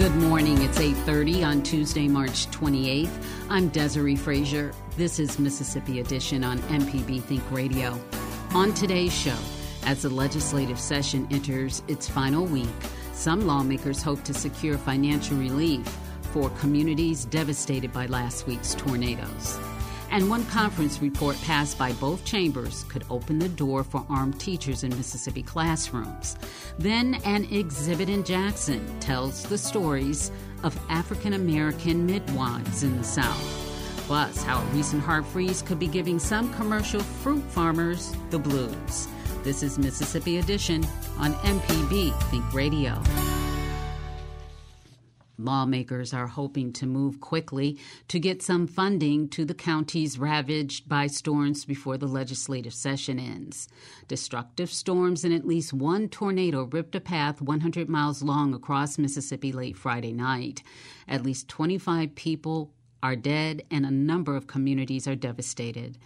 Good morning. It's 8:30 on Tuesday, March 28th. I'm Desiree Frazier. This is Mississippi Edition on MPB Think Radio. On today's show, as the legislative session enters its final week, some lawmakers hope to secure financial relief for communities devastated by last week's tornadoes and one conference report passed by both chambers could open the door for armed teachers in Mississippi classrooms. Then, an exhibit in Jackson tells the stories of African American midwives in the South. Plus, how a recent hard freeze could be giving some commercial fruit farmers the blues. This is Mississippi Edition on MPB Think Radio. Lawmakers are hoping to move quickly to get some funding to the counties ravaged by storms before the legislative session ends. Destructive storms and at least one tornado ripped a path 100 miles long across Mississippi late Friday night. At least 25 people are dead and a number of communities are devastated.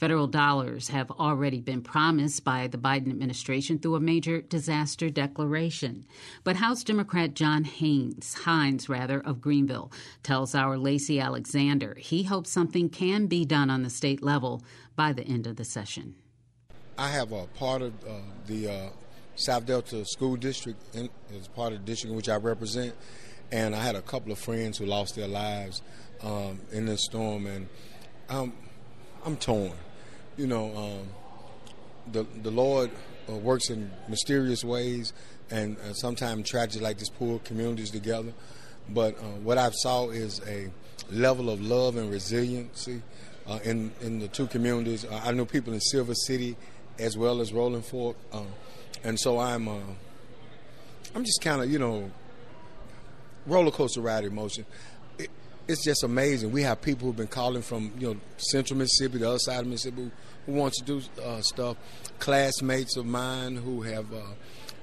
Federal dollars have already been promised by the Biden administration through a major disaster declaration. But House Democrat John Haynes, Hines rather, of Greenville, tells our Lacey Alexander he hopes something can be done on the state level by the end of the session. I have a part of uh, the uh, South Delta School District in, as part of the district in which I represent, and I had a couple of friends who lost their lives um, in this storm, and I'm, I'm torn you know, um, the the Lord uh, works in mysterious ways, and uh, sometimes tragedy like this pull communities together. But uh, what I've saw is a level of love and resiliency uh, in in the two communities. Uh, I know people in Silver City as well as Rolling Fork, um, and so I'm uh, I'm just kind of you know roller coaster ride emotion it's just amazing. We have people who've been calling from you know Central Mississippi, the other side of Mississippi, who, want to do uh, stuff. Classmates of mine who have uh,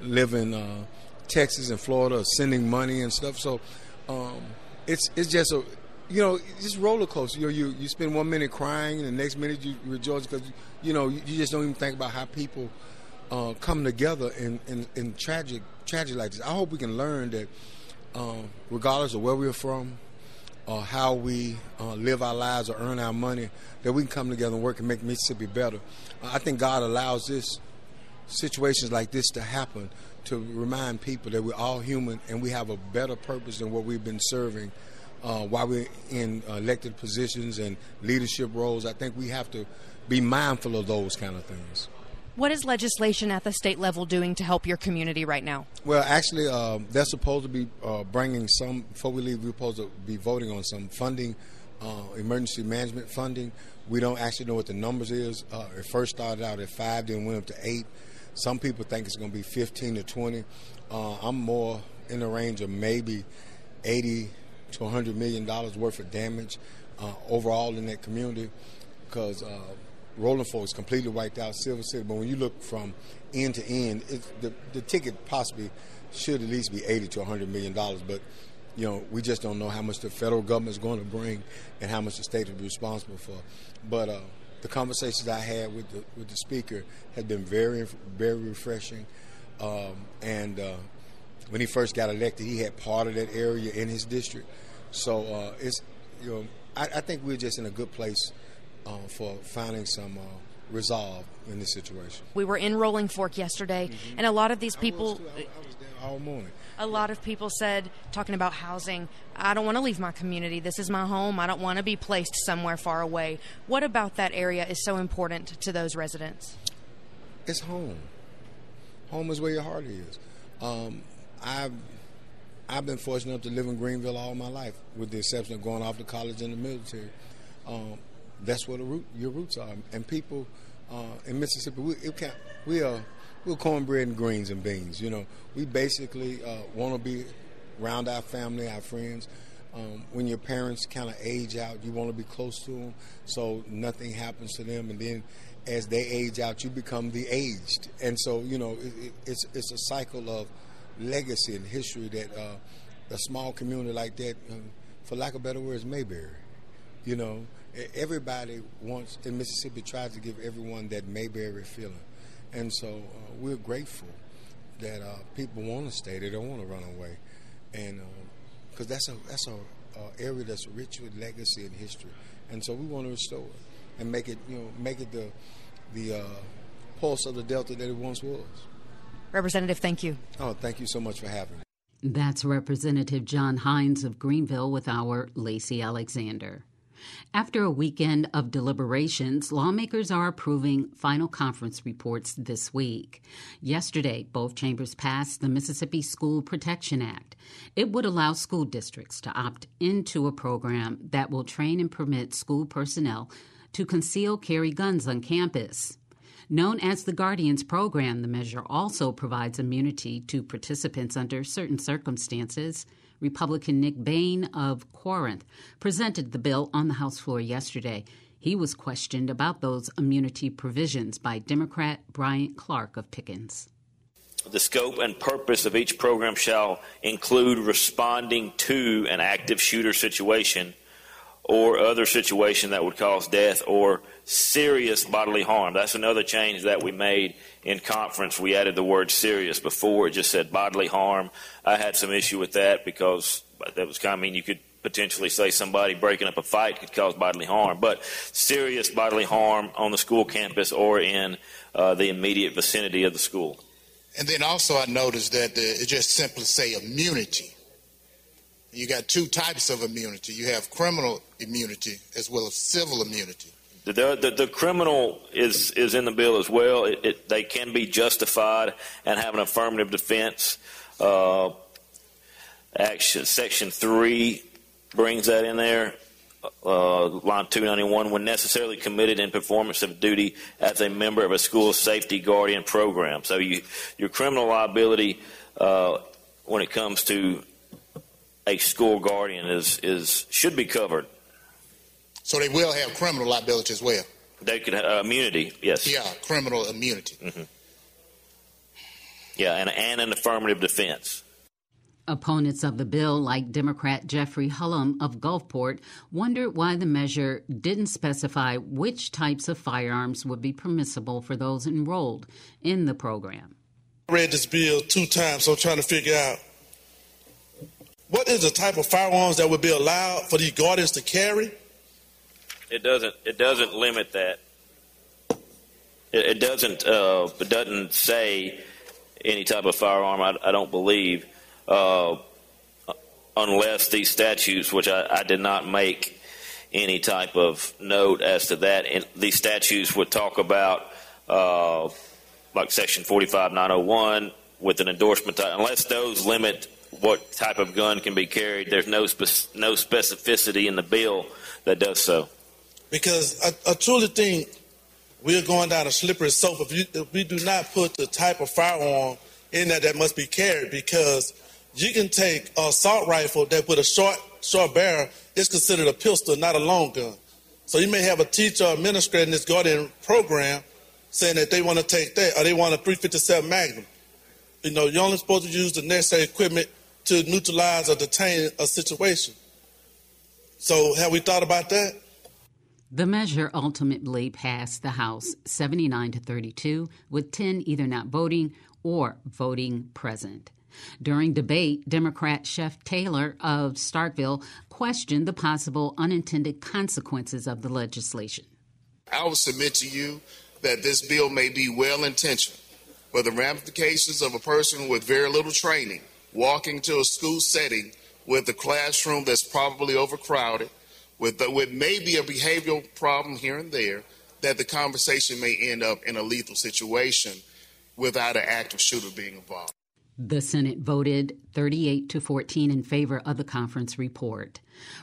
live in uh, Texas and Florida, sending money and stuff. So um, it's it's just a you know just roller coaster. You know, you you spend one minute crying, and the next minute you rejoice because you know you, you, just don't even think about how people uh, come together in, in, in tragic tragic like this. I hope we can learn that um, regardless of where we're from uh, how we uh, live our lives or earn our money, that we can come together and work and make Mississippi better. Uh, I think God allows this situations like this to happen to remind people that we're all human and we have a better purpose than what we've been serving uh, while we're in elected positions and leadership roles. I think we have to be mindful of those kind of things. What is legislation at the state level doing to help your community right now? Well, actually, uh, they're supposed to be uh, bringing some, before we leave, we're supposed to be voting on some funding, uh, emergency management funding. We don't actually know what the numbers is. Uh, it first started out at five, then went up to eight. Some people think it's going to be 15 to 20. Uh, I'm more in the range of maybe 80 to 100 million dollars worth of damage uh, overall in that community because Rolling Fork is completely wiped out, Silver City. But when you look from end to end, the, the ticket possibly should at least be 80 to 100 million dollars. But you know, we just don't know how much the federal government is going to bring and how much the state will be responsible for. But uh, the conversations I had with the with the speaker had been very very refreshing. Um, and uh, when he first got elected, he had part of that area in his district. So uh, it's you know, I, I think we're just in a good place uh, for finding some uh, resolve in this situation. We were in Rolling Fork yesterday, mm-hmm. and a lot of these people. I was, I, I was there all morning. A lot of people said, talking about housing, I don't want to leave my community. This is my home. I don't want to be placed somewhere far away. What about that area is so important to those residents? It's home. Home is where your heart is. Um, I've I've been fortunate enough to live in Greenville all my life, with the exception of going off to college in the military. Um, that's where the root, your roots are. And people uh, in Mississippi, we, we are we're cornbread and greens and beans. You know, we basically uh, want to be around our family, our friends. Um, when your parents kind of age out, you want to be close to them, so nothing happens to them. And then, as they age out, you become the aged. And so, you know, it, it, it's it's a cycle of legacy and history that uh, a small community like that, um, for lack of better words, Mayberry. You know, everybody wants in Mississippi tries to give everyone that Mayberry feeling, and so uh, we're grateful that uh, people want to stay. They don't want to run away, and because um, that's a that's a uh, area that's rich with legacy and history, and so we want to restore it and make it you know make it the the uh, pulse of the Delta that it once was. Representative, thank you. Oh, thank you so much for having me. That's Representative John Hines of Greenville with our Lacey Alexander. After a weekend of deliberations, lawmakers are approving final conference reports this week. Yesterday, both chambers passed the Mississippi School Protection Act. It would allow school districts to opt into a program that will train and permit school personnel to conceal carry guns on campus. Known as the Guardians Program, the measure also provides immunity to participants under certain circumstances. Republican Nick Bain of Corinth presented the bill on the House floor yesterday. He was questioned about those immunity provisions by Democrat Bryant Clark of Pickens. The scope and purpose of each program shall include responding to an active shooter situation or other situation that would cause death or serious bodily harm. That's another change that we made in conference. We added the word serious. Before it just said bodily harm. I had some issue with that because that was kind of mean you could potentially say somebody breaking up a fight could cause bodily harm. But serious bodily harm on the school campus or in uh, the immediate vicinity of the school. And then also I noticed that uh, it just simply say immunity you got two types of immunity. You have criminal immunity as well as civil immunity. The, the, the criminal is, is in the bill as well. It, it, they can be justified and have an affirmative defense. Uh, action, section 3 brings that in there. Uh, line 291 when necessarily committed in performance of duty as a member of a school safety guardian program. So you, your criminal liability uh, when it comes to a school guardian is is should be covered. So they will have criminal liability as well. They could have uh, immunity, yes. Yeah, criminal immunity. Mm-hmm. Yeah, and, and an affirmative defense. Opponents of the bill, like Democrat Jeffrey Hulum of Gulfport, wondered why the measure didn't specify which types of firearms would be permissible for those enrolled in the program. I read this bill two times, so I'm trying to figure out what is the type of firearms that would be allowed for these guardians to carry? It doesn't. It doesn't limit that. It, it doesn't. Uh, it doesn't say any type of firearm. I, I don't believe, uh, unless these statutes, which I, I, did not make any type of note as to that. And these statutes would talk about, uh, like Section 45901 with an endorsement, unless those limit what type of gun can be carried. There's no spe- no specificity in the bill that does so. Because I, I truly think we're going down a slippery slope if, you, if we do not put the type of firearm in there that must be carried. Because you can take a assault rifle that with a short short barrel is considered a pistol, not a long gun. So you may have a teacher or administrator in this guardian program saying that they want to take that or they want a 357 Magnum. You know, you're only supposed to use the necessary equipment to neutralize or detain a situation. So, have we thought about that? The measure ultimately passed the House 79 to 32, with 10 either not voting or voting present. During debate, Democrat Cheikh Taylor of Starkville questioned the possible unintended consequences of the legislation. I will submit to you that this bill may be well intentioned, but the ramifications of a person with very little training walking to a school setting with a classroom that's probably overcrowded, with, the, with maybe a behavioral problem here and there, that the conversation may end up in a lethal situation without an active shooter being involved. The Senate voted 38 to 14 in favor of the conference report.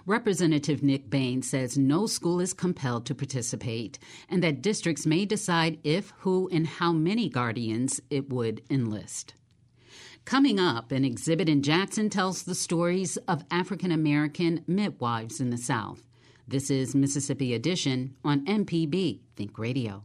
Representative Nick Bain says no school is compelled to participate and that districts may decide if, who, and how many guardians it would enlist. Coming up, an exhibit in Jackson tells the stories of African American midwives in the South. This is Mississippi Edition on MPB Think Radio.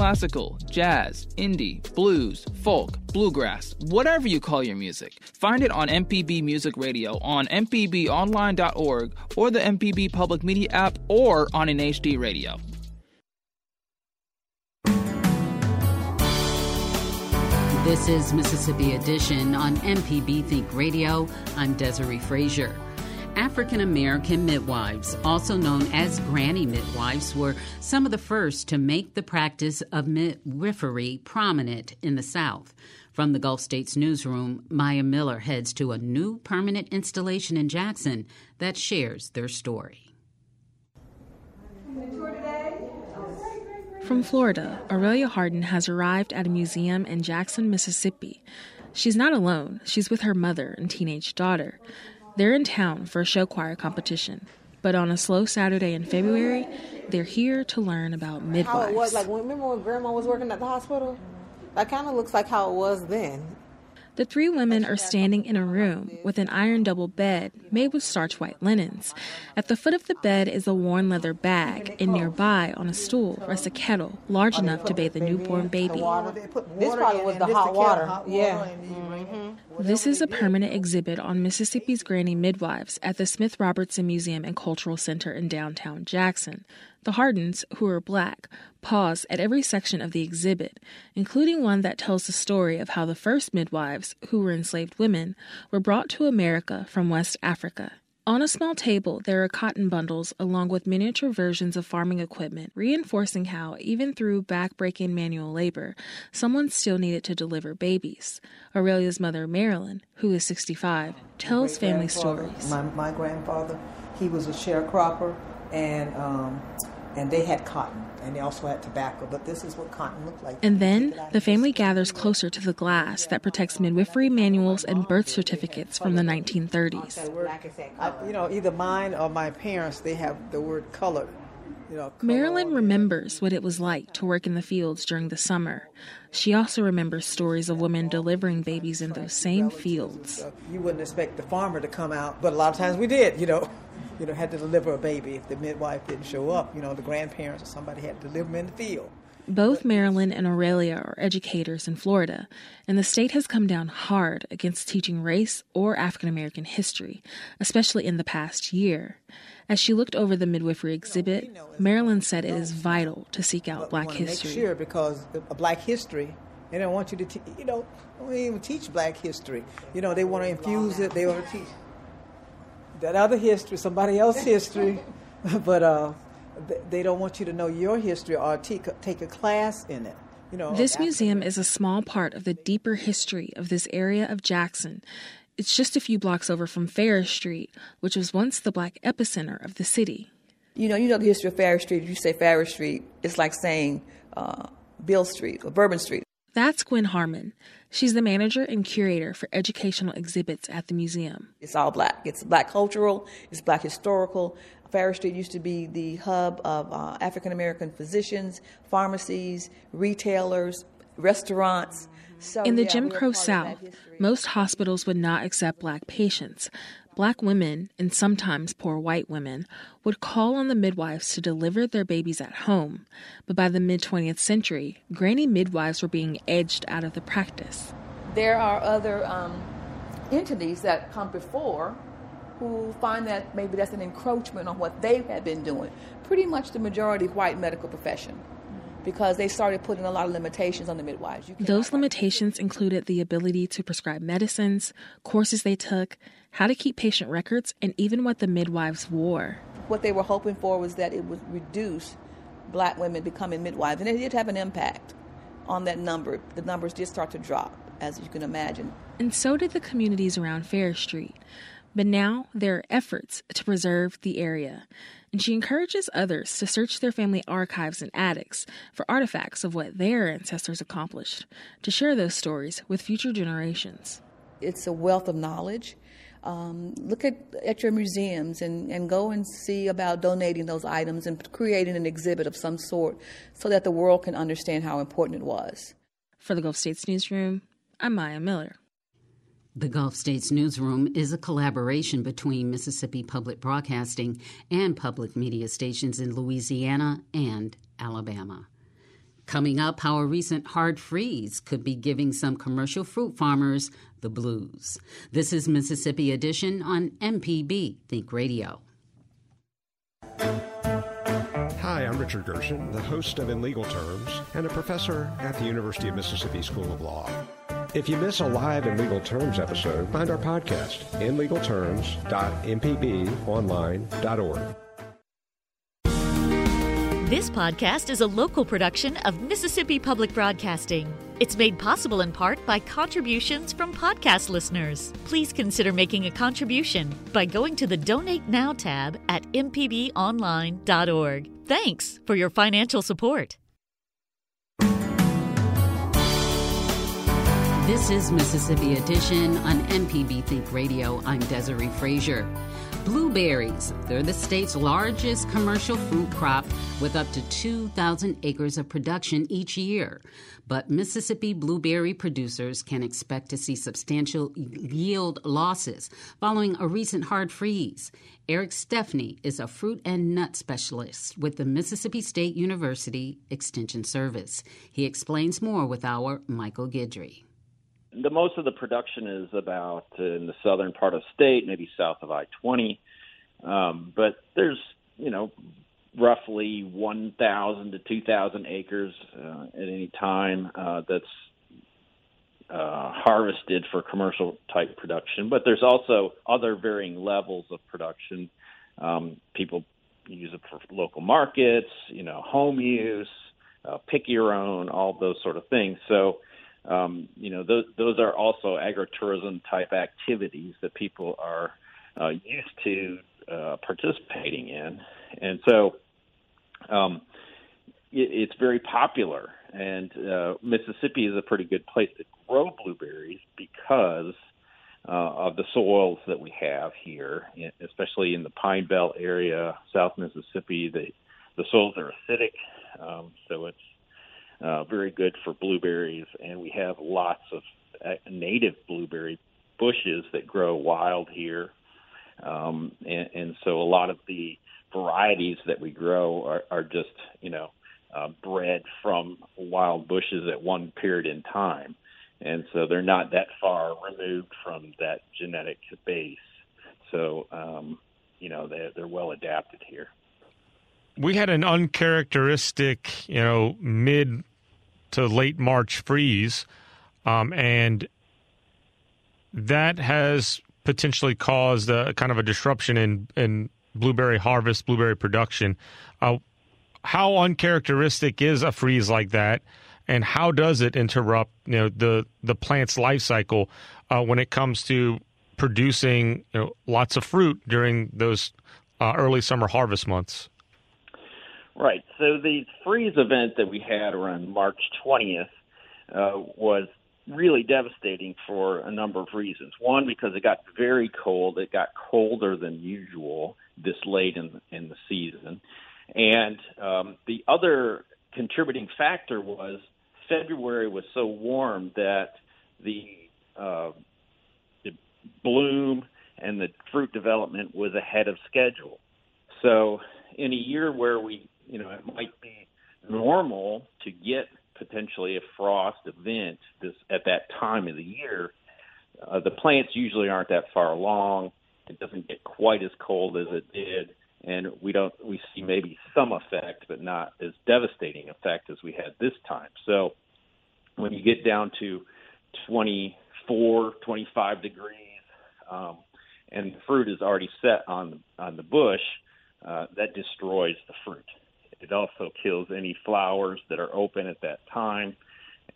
Classical, jazz, indie, blues, folk, bluegrass, whatever you call your music. Find it on MPB Music Radio on MPBOnline.org or the MPB Public Media app or on an HD radio. This is Mississippi Edition on MPB Think Radio. I'm Desiree Frazier. African American midwives, also known as granny midwives, were some of the first to make the practice of midwifery prominent in the South. From the Gulf States newsroom, Maya Miller heads to a new permanent installation in Jackson that shares their story. From Florida, Aurelia Harden has arrived at a museum in Jackson, Mississippi. She's not alone, she's with her mother and teenage daughter. They're in town for a show choir competition, but on a slow Saturday in February, they're here to learn about midwives. How it was like remember when Grandma was working at the hospital? That kind of looks like how it was then. The three women are standing in a room with an iron double bed made with starch white linens. At the foot of the bed is a worn leather bag, and nearby on a stool rests a kettle large enough to bathe a newborn baby. This probably was the hot water. Yeah. This is a permanent exhibit on Mississippi's granny midwives at the Smith Robertson Museum and Cultural Center in downtown Jackson. The Hardens, who are black, pause at every section of the exhibit, including one that tells the story of how the first midwives, who were enslaved women, were brought to America from West Africa. On a small table, there are cotton bundles along with miniature versions of farming equipment, reinforcing how, even through backbreaking manual labor, someone still needed to deliver babies. Aurelia's mother, Marilyn, who is 65, tells family stories. My, my grandfather, he was a sharecropper, and um, and they had cotton and they also had tobacco but this is what cotton looked like and then the family gathers closer to the glass that protects midwifery manuals and birth certificates from the 1930s I, you know either mine or my parents they have the word colored you know, Marilyn remembers what it was like to work in the fields during the summer. She also remembers stories of women delivering babies in those same fields. You wouldn't expect the farmer to come out, but a lot of times we did, you know you know, had to deliver a baby if the midwife didn't show up. You know, the grandparents or somebody had to deliver them in the field. Both Marilyn and Aurelia are educators in Florida, and the state has come down hard against teaching race or African American history, especially in the past year. As she looked over the midwifery exhibit, Marilyn said it is vital to seek out black history. Make sure because a black history, they don't want you to, te- you know, don't even teach black history. You know, they want to infuse it. They want to teach that other history, somebody else's history, but uh, they don't want you to know your history or take a, take a class in it. You know, this museum is a small part of the deeper history of this area of Jackson. It's just a few blocks over from Farish Street, which was once the black epicenter of the city. You know, you know the history of Farish Street. If you say Farish Street, it's like saying uh, Beale Street or Bourbon Street. That's Gwen Harmon. She's the manager and curator for educational exhibits at the museum. It's all black. It's black cultural, it's black historical. Farish Street used to be the hub of uh, African American physicians, pharmacies, retailers, restaurants. So, In the yeah, Jim Crow South, most hospitals would not accept black patients. Black women, and sometimes poor white women, would call on the midwives to deliver their babies at home, but by the mid 20th century, granny midwives were being edged out of the practice. There are other um, entities that come before who find that maybe that's an encroachment on what they have been doing. Pretty much the majority white medical profession because they started putting a lot of limitations on the midwives. Those limitations included the ability to prescribe medicines, courses they took, how to keep patient records, and even what the midwives wore. What they were hoping for was that it would reduce black women becoming midwives, and it did have an impact on that number. The numbers did start to drop, as you can imagine. And so did the communities around Farish Street. But now there are efforts to preserve the area and she encourages others to search their family archives and attics for artifacts of what their ancestors accomplished, to share those stories with future generations. It's a wealth of knowledge. Um, look at, at your museums and, and go and see about donating those items and creating an exhibit of some sort so that the world can understand how important it was. For the Gulf States Newsroom, I'm Maya Miller. The Gulf States Newsroom is a collaboration between Mississippi Public Broadcasting and public media stations in Louisiana and Alabama. Coming up, how a recent hard freeze could be giving some commercial fruit farmers the blues. This is Mississippi Edition on MPB Think Radio. Hi, I'm Richard Gershon, the host of In Legal Terms and a professor at the University of Mississippi School of Law. If you miss a live In Legal Terms episode, find our podcast, inlegalterms.mpbonline.org. This podcast is a local production of Mississippi Public Broadcasting. It's made possible in part by contributions from podcast listeners. Please consider making a contribution by going to the Donate Now tab at mpbonline.org. Thanks for your financial support. This is Mississippi Edition on MPB Think Radio. I'm Desiree Frazier. Blueberries. They're the state's largest commercial fruit crop with up to 2,000 acres of production each year. But Mississippi blueberry producers can expect to see substantial yield losses following a recent hard freeze. Eric Stafne is a fruit and nut specialist with the Mississippi State University Extension Service. He explains more with our Michael Guidry the most of the production is about in the southern part of state, maybe south of I twenty. Um, but there's you know roughly one thousand to two thousand acres uh, at any time uh, that's uh, harvested for commercial type production. But there's also other varying levels of production. Um, people use it for local markets, you know, home use, uh, pick your own, all those sort of things. So um, you know, those, those are also agritourism type activities that people are uh, used to uh, participating in. And so um, it, it's very popular. And uh, Mississippi is a pretty good place to grow blueberries because uh, of the soils that we have here, especially in the Pine Belt area, South Mississippi. The, the soils are acidic, um, so it's uh, very good for blueberries, and we have lots of uh, native blueberry bushes that grow wild here. Um, and, and so a lot of the varieties that we grow are, are just, you know, uh, bred from wild bushes at one period in time. And so they're not that far removed from that genetic base. So, um, you know, they're, they're well adapted here. We had an uncharacteristic, you know, mid to late March freeze, um, and that has potentially caused a kind of a disruption in in blueberry harvest, blueberry production. Uh, how uncharacteristic is a freeze like that, and how does it interrupt you know the the plant's life cycle uh, when it comes to producing you know, lots of fruit during those uh, early summer harvest months? Right. So the freeze event that we had around March 20th uh, was really devastating for a number of reasons. One, because it got very cold. It got colder than usual this late in, in the season. And um, the other contributing factor was February was so warm that the, uh, the bloom and the fruit development was ahead of schedule. So, in a year where we, you know, it might be normal to get potentially a frost event this at that time of the year, uh, the plants usually aren't that far along. It doesn't get quite as cold as it did, and we don't we see maybe some effect, but not as devastating effect as we had this time. So when you get down to 24, 25 degrees, um, and the fruit is already set on on the bush, uh, that destroys the fruit. It also kills any flowers that are open at that time.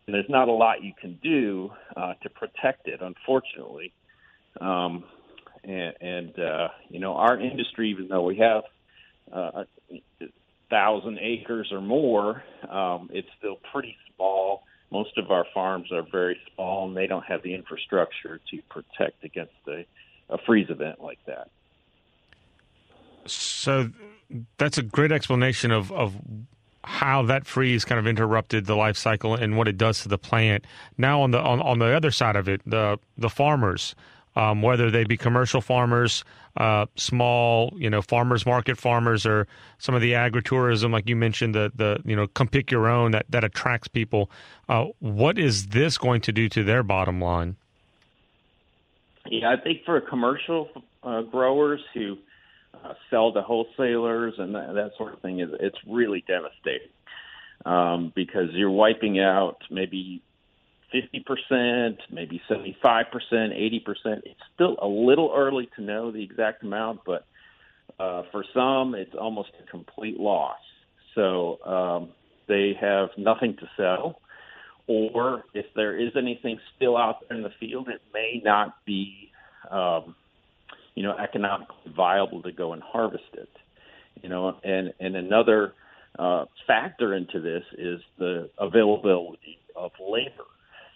And there's not a lot you can do uh, to protect it, unfortunately. Um, and, and uh, you know, our industry, even though we have uh, a thousand acres or more, um, it's still pretty small. Most of our farms are very small, and they don't have the infrastructure to protect against a, a freeze event like that. So that's a great explanation of, of how that freeze kind of interrupted the life cycle and what it does to the plant. Now on the on, on the other side of it, the the farmers, um, whether they be commercial farmers, uh, small you know farmers market farmers, or some of the agritourism, like you mentioned, the the you know come pick your own that that attracts people. Uh, what is this going to do to their bottom line? Yeah, I think for commercial uh, growers who uh, sell to wholesalers and that, that sort of thing is it's really devastating um, because you're wiping out maybe 50%, maybe 75%, 80%. It's still a little early to know the exact amount, but uh, for some, it's almost a complete loss. So um, they have nothing to sell, or if there is anything still out there in the field, it may not be um, you know, economically viable to go and harvest it. You know, and and another uh, factor into this is the availability of labor.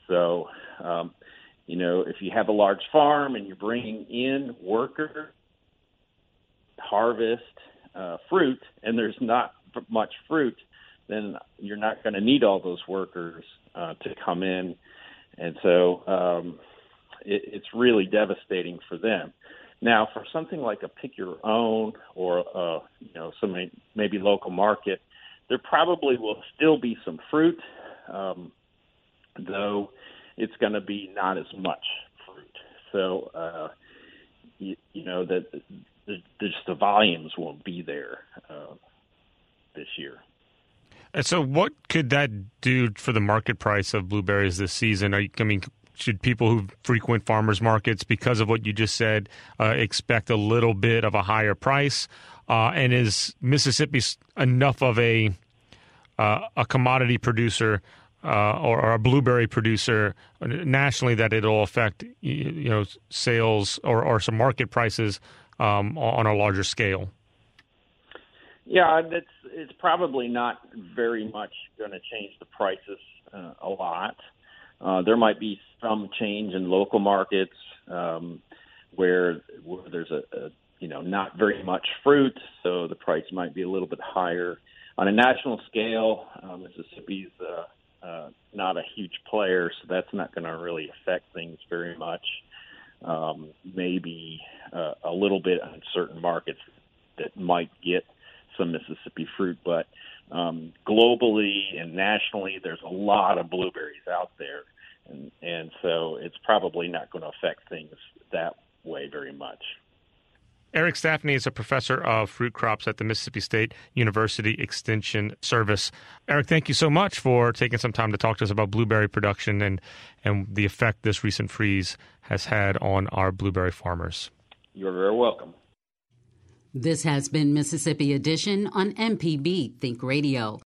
So, um, you know, if you have a large farm and you're bringing in workers, harvest uh, fruit, and there's not much fruit, then you're not going to need all those workers uh, to come in, and so um, it, it's really devastating for them. Now, for something like a pick your own or uh, you know some maybe local market, there probably will still be some fruit, um, though it's going to be not as much fruit. So uh, you, you know that the, just the volumes won't be there uh, this year. And so, what could that do for the market price of blueberries this season? Are you, I mean, should people who frequent farmers markets, because of what you just said, uh, expect a little bit of a higher price? Uh, and is Mississippi enough of a uh, a commodity producer uh, or, or, a blueberry producer nationally that it'll affect you know sales or, or some market prices um, on a larger scale? Yeah, it's it's probably not very much going to change the prices uh, a lot. Uh, there might be some change in local markets um, where, where there's a, a you know not very much fruit, so the price might be a little bit higher. On a national scale, uh, Mississippi's uh, uh, not a huge player, so that's not going to really affect things very much. Um, maybe uh, a little bit on certain markets that might get some Mississippi fruit, but um, globally and nationally, there's a lot of blueberries out there, and and so it's probably not going to affect things that way very much. Eric Stafne is a professor of fruit crops at the Mississippi State University Extension Service. Eric, thank you so much for taking some time to talk to us about blueberry production and, and the effect this recent freeze has had on our blueberry farmers. You're very welcome. This has been Mississippi Edition on MPB Think Radio.